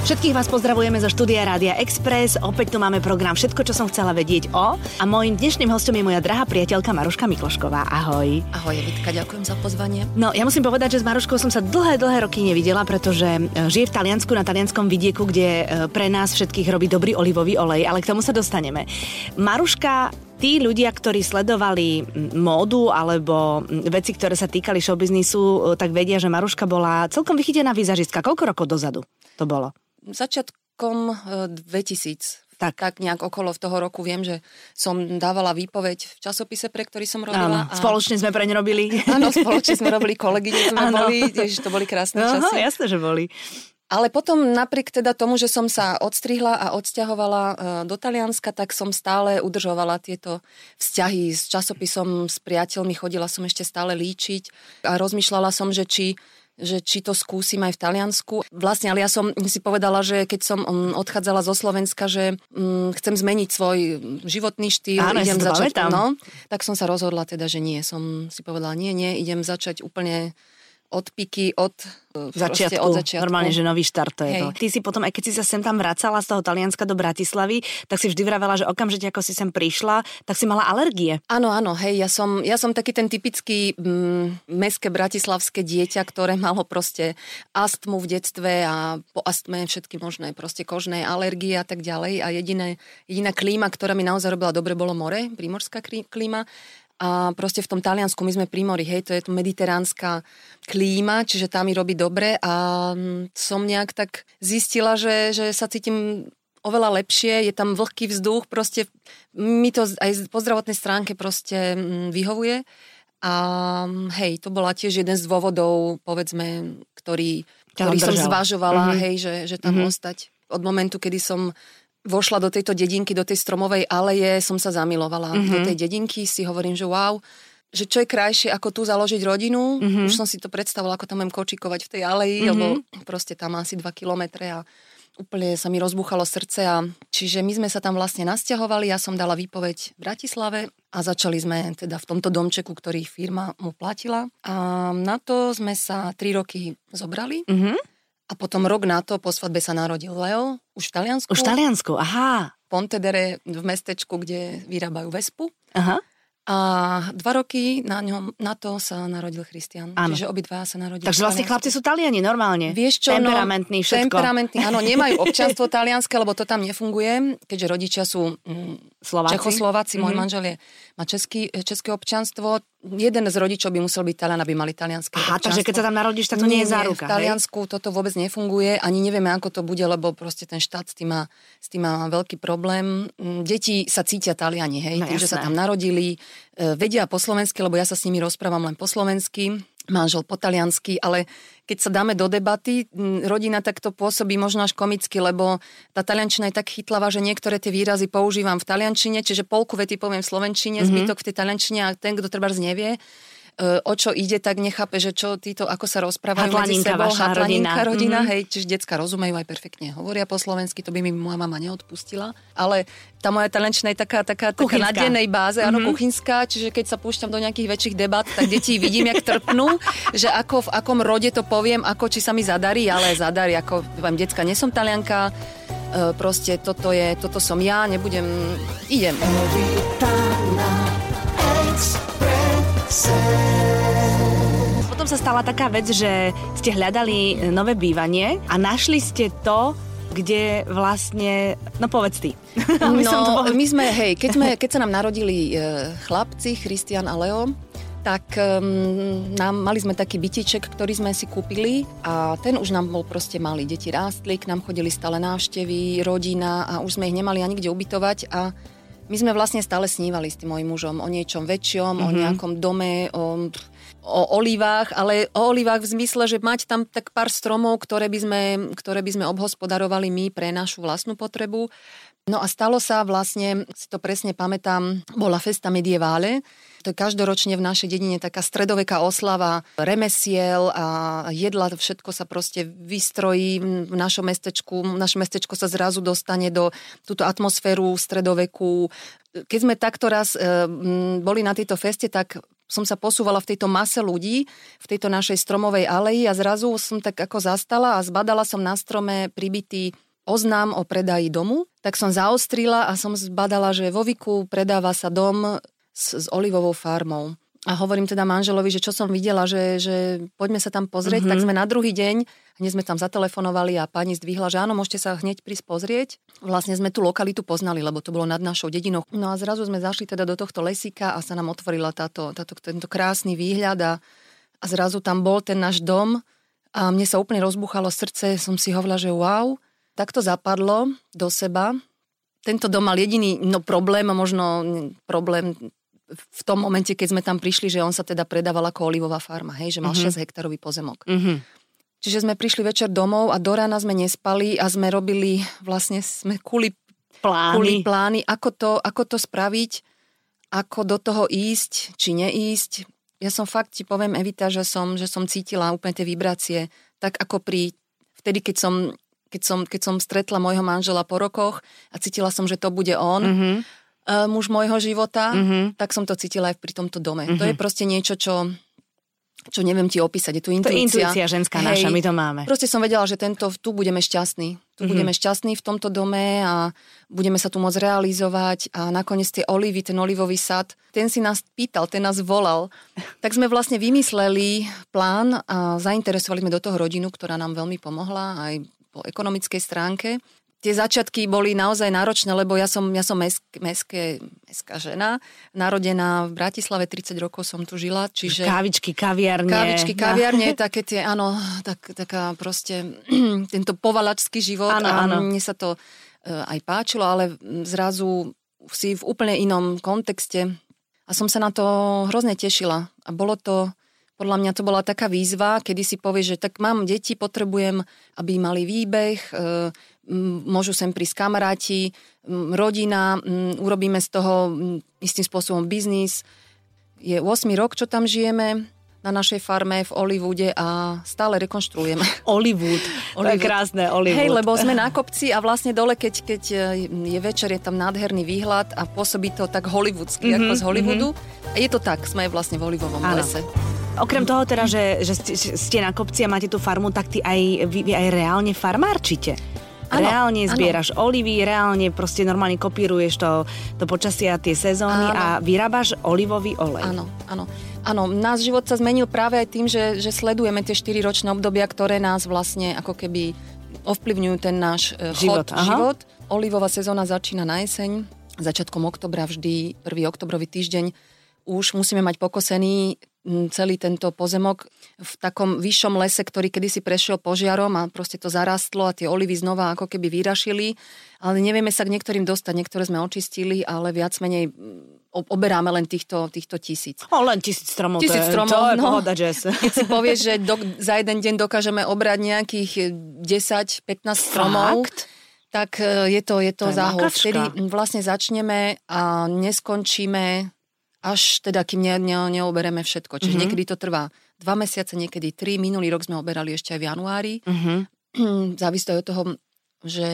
Všetkých vás pozdravujeme zo štúdia Rádia Express. Opäť tu máme program Všetko, čo som chcela vedieť o. A môjim dnešným hostom je moja drahá priateľka Maruška Miklošková. Ahoj. Ahoj, Vitka, ďakujem za pozvanie. No, ja musím povedať, že s Maruškou som sa dlhé, dlhé roky nevidela, pretože e, žije v Taliansku na talianskom vidieku, kde e, pre nás všetkých robí dobrý olivový olej, ale k tomu sa dostaneme. Maruška tí ľudia, ktorí sledovali módu alebo veci, ktoré sa týkali showbiznisu, e, tak vedia, že Maruška bola celkom vychytená výzažistka. Koľko rokov dozadu to bolo? začiatkom 2000 e, tak. tak nejak okolo v toho roku viem, že som dávala výpoveď v časopise, pre ktorý som robila. Áno, a... spoločne sme preň robili. Áno, spoločne sme robili, kolegyne sme ano. boli, tiež to boli krásne Aha, časy. jasné, že boli. Ale potom napriek teda tomu, že som sa odstrihla a odsťahovala e, do Talianska, tak som stále udržovala tieto vzťahy s časopisom, s priateľmi, chodila som ešte stále líčiť a rozmýšľala som, že či že či to skúsim aj v Taliansku. Vlastne, ale ja som si povedala, že keď som odchádzala zo Slovenska, že mm, chcem zmeniť svoj životný štýl, Áno, idem začať, no, tak som sa rozhodla teda, že nie. Som si povedala, nie, nie, idem začať úplne od piky, od začiatku, od začiatku. Normálne, že nový štart to je Hej. to. Ty si potom, aj keď si sa sem tam vracala z toho Talianska do Bratislavy, tak si vždy vravela, že okamžite ako si sem prišla, tak si mala alergie. Áno, áno, hej, ja som, ja som taký ten typický mm, meské bratislavské dieťa, ktoré malo proste astmu v detstve a po astme všetky možné proste kožné alergie a tak ďalej a jediné, jediná klíma, ktorá mi naozaj robila dobre, bolo more, prímorská klíma a proste v tom Taliansku my sme pri mori, hej, to je to mediteránska klíma, čiže tá mi robí dobre a mm, som nejak tak zistila, že, že sa cítim oveľa lepšie, je tam vlhký vzduch, proste mi to aj po zdravotnej stránke proste mm, vyhovuje. A mm, hej, to bola tiež jeden z dôvodov, povedzme, ktorý, ktorý som zvažovala, mm-hmm. hej, že, že tam mm-hmm. ostať. Od momentu, kedy som vošla do tejto dedinky, do tej stromovej aleje, som sa zamilovala mm-hmm. do tej dedinky, si hovorím, že wow, že čo je krajšie, ako tu založiť rodinu. Mm-hmm. Už som si to predstavovala, ako tam budem kočikovať v tej aleji, mm-hmm. lebo proste tam asi 2 kilometre a úplne sa mi rozbúchalo srdce. A, čiže my sme sa tam vlastne nasťahovali, ja som dala výpoveď v Bratislave a začali sme teda v tomto domčeku, ktorý firma mu platila. A na to sme sa 3 roky zobrali. Mm-hmm. A potom rok na to po svadbe sa narodil Leo, už v Taliansku. Už v Taliansku, aha. Pontedere v mestečku, kde vyrábajú vespu. Aha. A dva roky na, ňom, na to sa narodil Christian. Áno. Čiže obidva sa narodili. Takže vlastne chlapci sú Taliani normálne. Vieš čo, no, temperamentný, všetko. Temperamentný, áno, nemajú občanstvo talianské, lebo to tam nefunguje, keďže rodičia sú mm, Slováci. Čechoslováci, môj mm-hmm. manžel je, má český, české občanstvo, jeden z rodičov by musel byť Talian, aby mali talianské Aha, takže keď sa tam narodíš, tak to nie, nie je záruka. V Taliansku hej? toto vôbec nefunguje, ani nevieme, ako to bude, lebo proste ten štát s tým má, s tým má veľký problém. Mm, deti sa cítia Taliani, hej, no, tým, že sa tam narodili, vedia po slovensky, lebo ja sa s nimi rozprávam len po slovensky manžel po taliansky, ale keď sa dáme do debaty, rodina takto pôsobí možno až komicky, lebo tá taliančina je tak chytlavá, že niektoré tie výrazy používam v taliančine, čiže polku vety poviem v slovenčine, mm-hmm. zbytok v tej taliančine a ten, kto treba nevie, E, o čo ide, tak nechápe, že čo títo, ako sa rozprávajú medzi sebou. Vaša Hatlaninka rodina. rodina mm-hmm. hej, čiže decka rozumejú aj perfektne, hovoria po slovensky, to by mi moja mama neodpustila. Ale tá moja talenčina je taká, taká, taká na dennej báze, áno, mm-hmm. kuchynská, čiže keď sa púšťam do nejakých väčších debat, tak deti vidím, jak trpnú, že ako, v akom rode to poviem, ako či sa mi zadarí, ale zadarí, ako poviem, decka, nesom talianka, e, proste toto je, toto som ja, nebudem, idem. Potom sa stala taká vec, že ste hľadali nové bývanie a našli ste to, kde vlastne, no povedz ty. No, to my sme, hej, keď, sme, keď sa nám narodili e, chlapci, Christian a Leo, tak um, nám, mali sme taký bytiček, ktorý sme si kúpili a ten už nám bol proste malý. Deti rástli, k nám chodili stále návštevy, rodina a už sme ich nemali ani kde ubytovať a my sme vlastne stále snívali s tým mojim mužom o niečom väčšom, mm-hmm. o mhm. nejakom dome, o, o olivách, ale o olivách v zmysle, že mať tam tak pár stromov, ktoré by sme, ktoré by sme obhospodarovali my pre našu vlastnú potrebu. No a stalo sa vlastne, si to presne pamätám, bola festa medievale, to je každoročne v našej dedine taká stredoveká oslava remesiel a jedla, všetko sa proste vystrojí v našom mestečku. Naše mestečko sa zrazu dostane do túto atmosféru stredoveku. Keď sme takto raz e, boli na tejto feste, tak som sa posúvala v tejto mase ľudí, v tejto našej stromovej aleji a zrazu som tak ako zastala a zbadala som na strome pribitý oznám o predaji domu, tak som zaostrila a som zbadala, že vo Viku predáva sa dom s, s olivovou farmou. A hovorím teda manželovi, že čo som videla, že, že poďme sa tam pozrieť, mm-hmm. tak sme na druhý deň, hneď sme tam zatelefonovali a pani zdvihla, že áno, môžete sa hneď prísť pozrieť. Vlastne sme tú lokalitu poznali, lebo to bolo nad našou dedinou. No a zrazu sme zašli teda do tohto lesíka a sa nám otvorila táto, táto, tento krásny výhľad a, a zrazu tam bol ten náš dom a mne sa úplne rozbuchalo srdce, som si hovorila, že wow, tak to zapadlo do seba. Tento dom mal jediný no, problém, možno problém v tom momente, keď sme tam prišli, že on sa teda predával ako olivová farma, hej, že mal mm-hmm. 6 hektarový pozemok. Mm-hmm. Čiže sme prišli večer domov a do rána sme nespali a sme robili, vlastne sme kuli plány, kuli plány ako, to, ako to spraviť, ako do toho ísť, či neísť. Ja som fakt ti poviem, Evita, že som, že som cítila úplne tie vibrácie, tak ako pri, vtedy, keď som, keď som, keď som stretla môjho manžela po rokoch a cítila som, že to bude on. Mm-hmm uh, muž môjho života, mm-hmm. tak som to cítila aj pri tomto dome. Mm-hmm. To je proste niečo, čo čo neviem ti opísať, je tu intuícia. To je intuícia ženská Hej, naša, my to máme. Proste som vedela, že tento, tu budeme šťastní. Tu mm-hmm. budeme šťastní v tomto dome a budeme sa tu môcť realizovať a nakoniec tie olivy, ten olivový sad, ten si nás pýtal, ten nás volal. Tak sme vlastne vymysleli plán a zainteresovali sme do toho rodinu, ktorá nám veľmi pomohla aj po ekonomickej stránke tie začiatky boli naozaj náročné, lebo ja som, ja som mesk, meské, meská žena, narodená v Bratislave, 30 rokov som tu žila, čiže... Kávičky, kaviarne. Kávičky, kaviarne, no. také tie, áno, tak, taká proste, tento povalačský život áno, áno. mne sa to uh, aj páčilo, ale zrazu si v úplne inom kontexte a som sa na to hrozne tešila a bolo to podľa mňa to bola taká výzva, kedy si povieš, že tak mám deti, potrebujem, aby mali výbeh, e, môžu sem prísť kamaráti, rodina, urobíme z toho istým spôsobom biznis. Je 8 rok, čo tam žijeme, na našej farme v Hollywoode a stále rekonštruujeme. Hollywood. Hollywood. Krásne, Hollywood. Hej, lebo sme na kopci a vlastne dole, keď, keď je večer, je tam nádherný výhľad a pôsobí to tak hollywoodsky, mm-hmm, ako z Hollywoodu. Mm-hmm. Je to tak, sme vlastne v Hollywoodovom lese. Okrem toho teda, že, že ste na kopci a máte tú farmu, tak ty aj, vy, vy aj reálne farmárčite. Ano, reálne zbieraš ano. olivy, reálne proste normálne kopíruješ to, to počasie a tie sezóny ano. a vyrábaš olivový olej. Áno, áno. Áno, náš život sa zmenil práve aj tým, že, že sledujeme tie 4 ročné obdobia, ktoré nás vlastne ako keby ovplyvňujú ten náš e, život. Chod, život. Olivová sezóna začína na jeseň, začiatkom oktobra vždy, prvý oktobrový týždeň už musíme mať pokosený celý tento pozemok v takom vyššom lese, ktorý kedysi prešiel požiarom a proste to zarastlo a tie olivy znova ako keby vyrašili. Ale nevieme sa k niektorým dostať, niektoré sme očistili, ale viac menej oberáme len týchto, týchto tisíc. O, len tisíc stromov, tisíc stromov, to je no, pohoda. Keď si povieš, že do, za jeden deň dokážeme obrať nejakých 10-15 stromov, Fakt? tak e, je to, je to, to záhod. Vtedy vlastne začneme a neskončíme až teda, kým ne, ne, neobereme všetko. Čiže mm-hmm. niekedy to trvá dva mesiace, niekedy tri. Minulý rok sme oberali ešte aj v januári. Mm-hmm. Závisí to od toho, že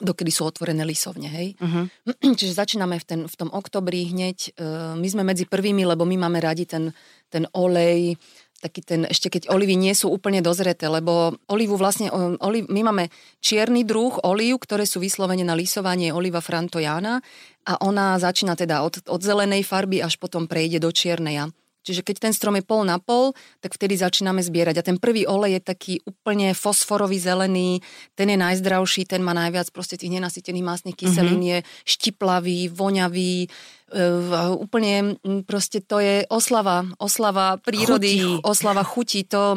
dokedy sú otvorené lisovne, hej. Uh-huh. Čiže začíname v, ten, v tom oktobri hneď. Uh, my sme medzi prvými, lebo my máme radi ten, ten olej, taký ten, ešte keď olivy nie sú úplne dozreté, lebo olivu vlastne, oliv, my máme čierny druh oliv, ktoré sú vyslovene na lisovanie oliva frantojana a ona začína teda od, od zelenej farby až potom prejde do čiernej. Čiže keď ten strom je pol na pol, tak vtedy začíname zbierať. A ten prvý olej je taký úplne fosforový zelený, ten je najzdravší, ten má najviac proste tých nenasytených másnych kyselín, mm-hmm. je štiplavý, voňavý, uh, úplne proste to je oslava, oslava prírody, chutí. oslava chutí. To,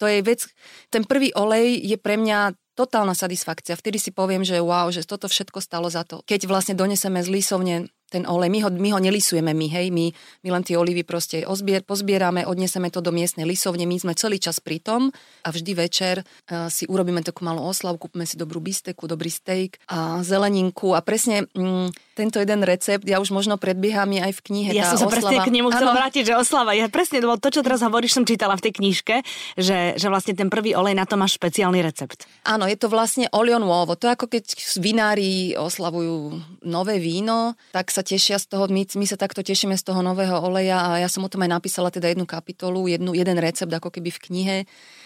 to je vec, ten prvý olej je pre mňa totálna satisfakcia. Vtedy si poviem, že wow, že toto všetko stalo za to. Keď vlastne doneseme z lísovne ten olej. My ho, my ho nelisujeme my, hej, my, my len tie olivy proste ozbier, pozbierame, odneseme to do miestnej lisovne, my sme celý čas pri tom a vždy večer uh, si urobíme takú malú oslavu, kúpime si dobrú bisteku, dobrý steak a zeleninku a presne mm, tento jeden recept, ja už možno predbieham je aj v knihe. Ja som sa presne k nemu chcela vrátiť, že oslava. Ja presne to, čo teraz hovoríš, som čítala v tej knižke, že, že vlastne ten prvý olej na to máš špeciálny recept. Áno, je to vlastne olion nuovo. To je ako keď vinári oslavujú nové víno, tak sa sa tešia z toho, my, my sa takto tešíme z toho nového oleja a ja som o tom aj napísala teda jednu kapitolu, jednu, jeden recept ako keby v knihe.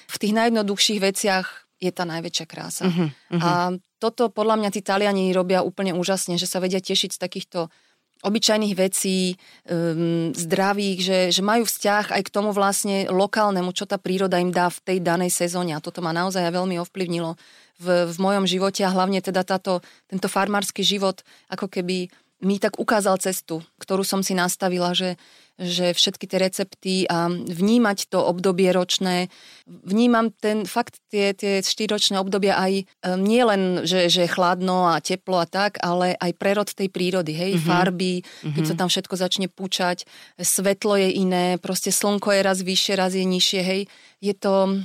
V tých najjednoduchších veciach je tá najväčšia krása. Uh-huh, uh-huh. A toto podľa mňa tí Taliani robia úplne úžasne, že sa vedia tešiť z takýchto obyčajných vecí, um, zdravých, že, že majú vzťah aj k tomu vlastne lokálnemu, čo tá príroda im dá v tej danej sezóne. A toto ma naozaj veľmi ovplyvnilo v, v mojom živote a hlavne teda táto, tento farmársky život ako keby mi tak ukázal cestu, ktorú som si nastavila, že že všetky tie recepty a vnímať to obdobie ročné. Vnímam ten fakt tie, tie štyročné obdobia aj um, nie len, že, že chladno a teplo a tak, ale aj prerod tej prírody, hej, mm-hmm. farby, mm-hmm. keď sa tam všetko začne púčať, svetlo je iné, proste slnko je raz vyššie, raz je nižšie, hej. Je to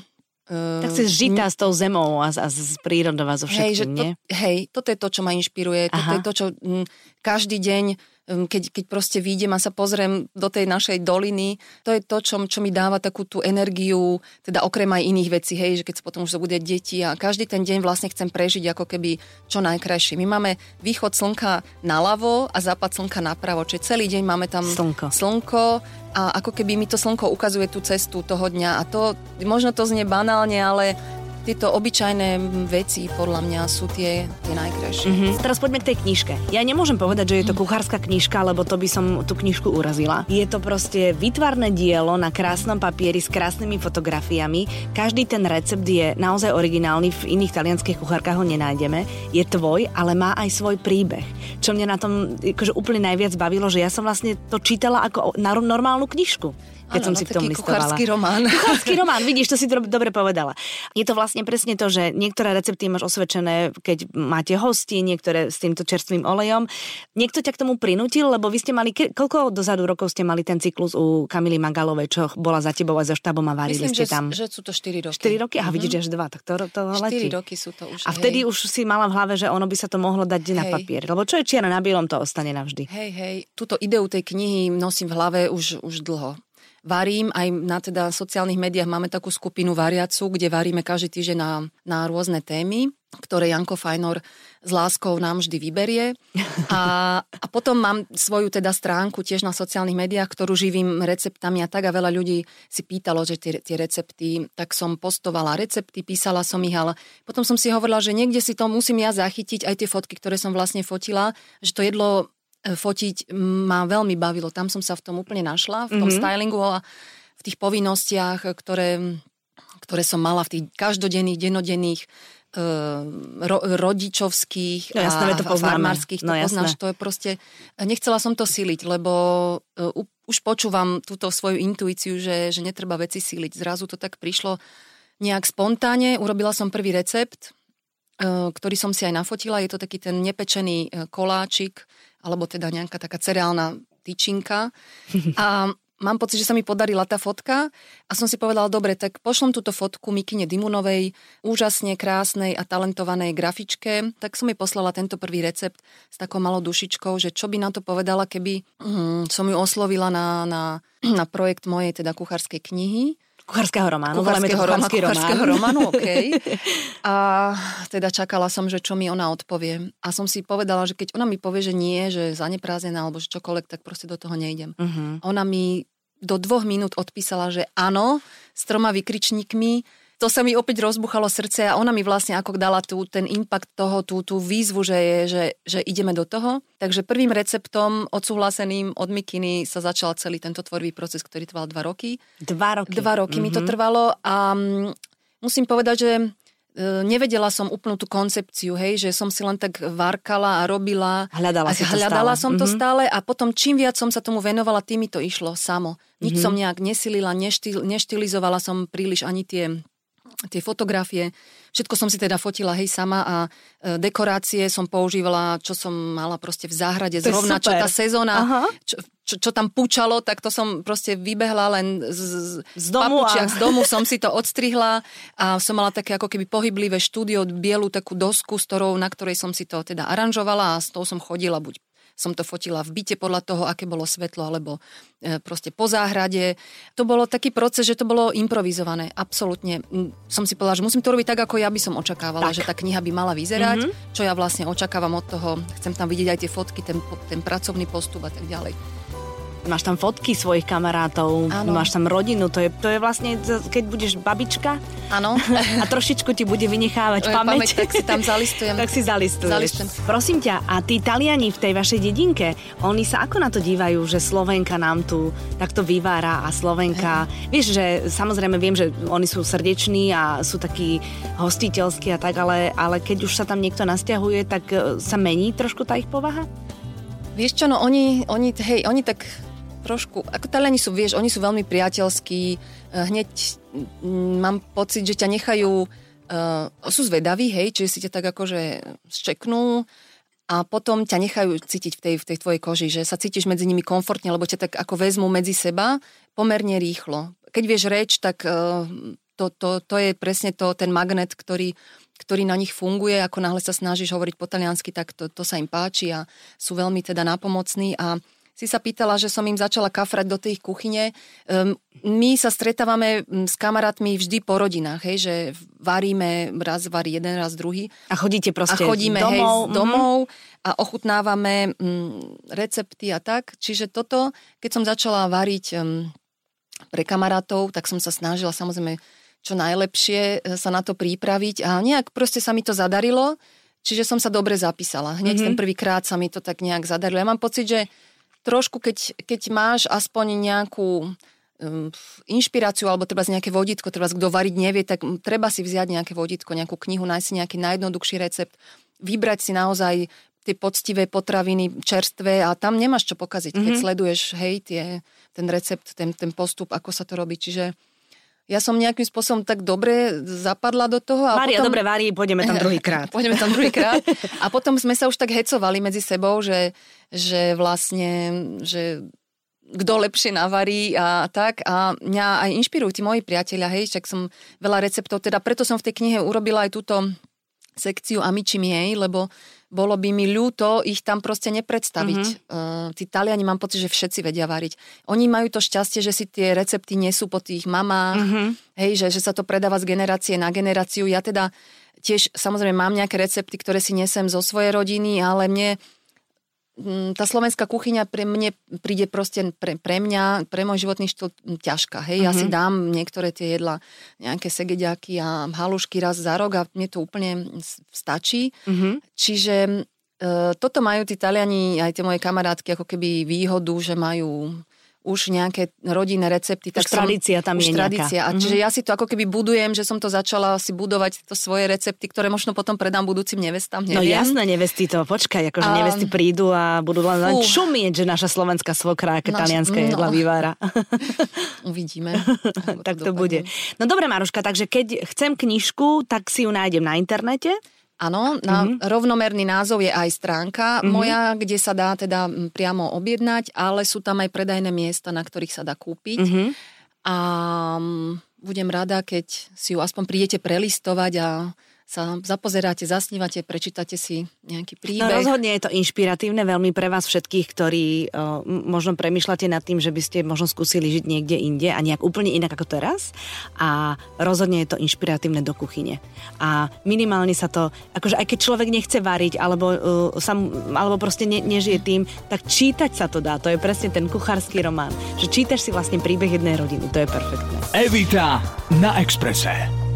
Uh, tak si žitá s tou zemou a, a z prírodou a so všetkým, hej, že to, nie? Hej, toto je to, čo ma inšpiruje. Aha. Toto je to, čo m, každý deň keď, keď proste výjdem a sa pozriem do tej našej doliny, to je to, čo, čo mi dáva takú tú energiu, teda okrem aj iných vecí, hej, že keď sa potom už bude deti a každý ten deň vlastne chcem prežiť ako keby čo najkrajšie. My máme východ slnka naľavo a západ slnka napravo, čiže celý deň máme tam slnko. slnko a ako keby mi to slnko ukazuje tú cestu toho dňa a to, možno to znie banálne, ale tieto obyčajné veci podľa mňa sú tie, tie najkrajšie. Mm-hmm. Teraz poďme k tej knižke. Ja nemôžem povedať, že je to kuchárska knižka, lebo to by som tú knižku urazila. Je to proste vytvarné dielo na krásnom papieri s krásnymi fotografiami. Každý ten recept je naozaj originálny, v iných talianských kuchárkach ho nenájdeme. Je tvoj, ale má aj svoj príbeh. Čo mňa na tom akože úplne najviac bavilo, že ja som vlastne to čítala ako normálnu knižku keď ano, som si v tom listovala. román. Kuchársky román, vidíš, to si to dobre povedala. Je to vlastne presne to, že niektoré recepty máš osvedčené, keď máte hosti, niektoré s týmto čerstvým olejom. Niekto ťa k tomu prinútil, lebo vy ste mali, koľko dozadu rokov ste mali ten cyklus u Kamily Magalovej, čo bola za tebou a za štábom a varili Myslím, ste že, tam? že sú to 4 roky. 4 roky? Aha, mm-hmm. vidíš, až 2, tak to, to 4 letí. roky sú to už. A vtedy hej. už si mala v hlave, že ono by sa to mohlo dať hej. na papier. Lebo čo je čierne na bielom, to ostane navždy. Hej, hej, túto ideu tej knihy nosím v hlave už, už dlho varím, aj na teda sociálnych médiách máme takú skupinu variacu, kde varíme každý týždeň na, na rôzne témy, ktoré Janko Fajnor s láskou nám vždy vyberie. A, a potom mám svoju teda stránku tiež na sociálnych médiách, ktorú živím receptami a tak a veľa ľudí si pýtalo, že tie, tie recepty, tak som postovala recepty, písala som ich, ale potom som si hovorila, že niekde si to musím ja zachytiť, aj tie fotky, ktoré som vlastne fotila, že to jedlo fotiť ma veľmi bavilo. Tam som sa v tom úplne našla, v tom mm-hmm. stylingu a v tých povinnostiach, ktoré, ktoré som mala v tých každodenných, dennodenných e, ro, rodičovských no, jasné, a, to a farmárskych. No, to poznáš, to je proste... Nechcela som to siliť, lebo uh, už počúvam túto svoju intuíciu, že, že netreba veci siliť. Zrazu to tak prišlo nejak spontánne. Urobila som prvý recept, uh, ktorý som si aj nafotila. Je to taký ten nepečený koláčik alebo teda nejaká taká cereálna tyčinka. A mám pocit, že sa mi podarila tá fotka a som si povedala, dobre, tak pošlom túto fotku Mikine Dimunovej, úžasne krásnej a talentovanej grafičke, tak som jej poslala tento prvý recept s takou malou dušičkou, že čo by na to povedala, keby mm, som ju oslovila na, na, na projekt mojej teda kuchárskej knihy Kuchárskeho románu. Kuchárskeho, román. kuchárskeho románu, OK. A teda čakala som, že čo mi ona odpovie. A som si povedala, že keď ona mi povie, že nie, že zaneprázdnená alebo že čokoľvek, tak proste do toho nejdem. Uh-huh. Ona mi do dvoch minút odpísala, že áno, s troma vykričníkmi, to sa mi opäť rozbuchalo srdce a ona mi vlastne ako dala tú, ten impact toho, tú, tú výzvu, že, je, že, že ideme do toho. Takže prvým receptom odsúhlaseným od Mikiny sa začal celý tento tvorivý proces, ktorý trval dva roky. Dva roky. Dva roky mm-hmm. mi to mhm. trvalo a mm, musím povedať, že e, nevedela som úplnú tú koncepciu, hej, že som si len tak varkala a robila. Hľadala, a si hľadala to som mm-hmm. to stále a potom čím viac som sa tomu venovala, tým mi to išlo samo. Nič mm-hmm. som nejak nesilila, neštil, neštilizovala som príliš ani tie tie fotografie. Všetko som si teda fotila hej sama a e, dekorácie som používala, čo som mala proste v záhrade. To zrovna čo tá sezóna, čo, čo, čo tam púčalo, tak to som proste vybehla len z, z domu, a... z domu som si to odstrihla a som mala také ako keby pohyblivé štúdio, bielu takú dosku, s ktorou, na ktorej som si to teda aranžovala a s tou som chodila buď som to fotila v byte podľa toho, aké bolo svetlo, alebo e, proste po záhrade. To bolo taký proces, že to bolo improvizované. Absolútne. Som si povedala, že musím to robiť tak, ako ja by som očakávala, tak. že tá kniha by mala vyzerať, mm-hmm. čo ja vlastne očakávam od toho. Chcem tam vidieť aj tie fotky, ten, ten pracovný postup a tak ďalej. Máš tam fotky svojich kamarátov, ano. máš tam rodinu, to je, to je vlastne, keď budeš babička ano. a trošičku ti bude vynechávať pamäť, pamäť, tak si tam zalistujem. tak si zalistuješ. Zalistujem. Prosím ťa, a tí Taliani v tej vašej dedinke, oni sa ako na to dívajú, že Slovenka nám tu takto vyvára a Slovenka, hey. vieš, že samozrejme viem, že oni sú srdeční a sú takí hostiteľskí a tak, ale, ale keď už sa tam niekto nasťahuje, tak e, sa mení trošku tá ich povaha? Vieš čo, no oni, oni, hej, oni tak trošku, ako Taliani sú, vieš, oni sú veľmi priateľskí, eh, hneď mm, mám pocit, že ťa nechajú, uh, sú zvedaví, hej, čiže si ťa tak akože zčeknú a potom ťa nechajú cítiť v tej, v tej tvojej koži, že sa cítiš medzi nimi komfortne, lebo ťa tak ako vezmú medzi seba pomerne rýchlo. Keď vieš reč, tak uh, to, to, to je presne to, ten magnet, ktorý, ktorý na nich funguje. Ako náhle sa snažíš hovoriť po taliansky, tak to, to sa im páči a sú veľmi teda napomocní a si sa pýtala, že som im začala kafrať do tej kuchyne. Um, my sa stretávame s kamarátmi vždy po rodinách, hej, že varíme, raz varí jeden, raz druhý. A chodíte proste a chodíme, domov. Hej, z domov mm-hmm. a ochutnávame um, recepty a tak. Čiže toto, keď som začala variť um, pre kamarátov, tak som sa snažila samozrejme čo najlepšie e, sa na to pripraviť a nejak proste sa mi to zadarilo, čiže som sa dobre zapísala. Hneď mm-hmm. ten prvýkrát sa mi to tak nejak zadarilo. Ja mám pocit, že trošku, keď, keď máš aspoň nejakú um, inšpiráciu alebo treba z nejaké vodítko, treba kto variť nevie, tak treba si vziať nejaké vodítko, nejakú knihu, nájsť si nejaký najjednoduchší recept, vybrať si naozaj tie poctivé potraviny, čerstvé a tam nemáš čo pokaziť, mm-hmm. keď mhm. sleduješ, hej, tie, ten recept, ten, ten postup, ako sa to robí. Čiže ja som nejakým spôsobom tak dobre zapadla do toho. A Mária, potom... dobre varí, pôjdeme tam druhýkrát. pôjdeme tam druhýkrát. A potom sme sa už tak hecovali medzi sebou, že, že vlastne, že kto lepšie navarí a tak. A mňa aj inšpirujú tí moji priatelia, hej, však som veľa receptov, teda preto som v tej knihe urobila aj túto sekciu Amici miej, lebo bolo by mi ľúto ich tam proste nepredstaviť. Mm-hmm. Uh, tí Taliani mám pocit, že všetci vedia variť. Oni majú to šťastie, že si tie recepty nesú po tých mamách, mm-hmm. hej, že, že sa to predáva z generácie na generáciu. Ja teda tiež samozrejme mám nejaké recepty, ktoré si nesem zo svojej rodiny, ale mne tá slovenská kuchyňa pre mne príde proste pre, pre mňa, pre môj životný štýl ťažká. Hej, mm-hmm. ja si mhm. dám niektoré tie jedla, nejaké segediaky a halušky raz za rok a mne to úplne stačí. Mm-hmm. Čiže e, toto majú tí Taliani, aj tie moje kamarátky, ako keby výhodu, že majú už nejaké rodinné recepty. Tak už som, tradícia tam už je tradícia. A čiže mhm. ja si to ako keby budujem, že som to začala si budovať to svoje recepty, ktoré možno potom predám budúcim nevestám. No neviem. No jasné, nevesty to, počkaj, akože a... nevesty prídu a budú len, len čumieť, že naša slovenská svokra, aké Naš... talianské jedla no. vyvára. Uvidíme. tak to, to bude. No dobre, Maruška, takže keď chcem knižku, tak si ju nájdem na internete. Áno, na mm-hmm. rovnomerný názov je aj stránka mm-hmm. moja, kde sa dá teda priamo objednať, ale sú tam aj predajné miesta, na ktorých sa dá kúpiť. Mm-hmm. A budem rada, keď si ju aspoň prídete prelistovať a sa zapozeráte, zasnívate, prečítate si nejaký no, príbeh. No rozhodne je to inšpiratívne veľmi pre vás všetkých, ktorí o, možno premyšľate nad tým, že by ste možno skúsili žiť niekde inde a nejak úplne inak ako teraz. A rozhodne je to inšpiratívne do kuchyne. A minimálne sa to, akože aj keď človek nechce variť alebo, uh, sa, alebo proste ne, nežije tým, tak čítať sa to dá. To je presne ten kuchársky román. Že čítaš si vlastne príbeh jednej rodiny. To je perfektné. Evita na Exprese.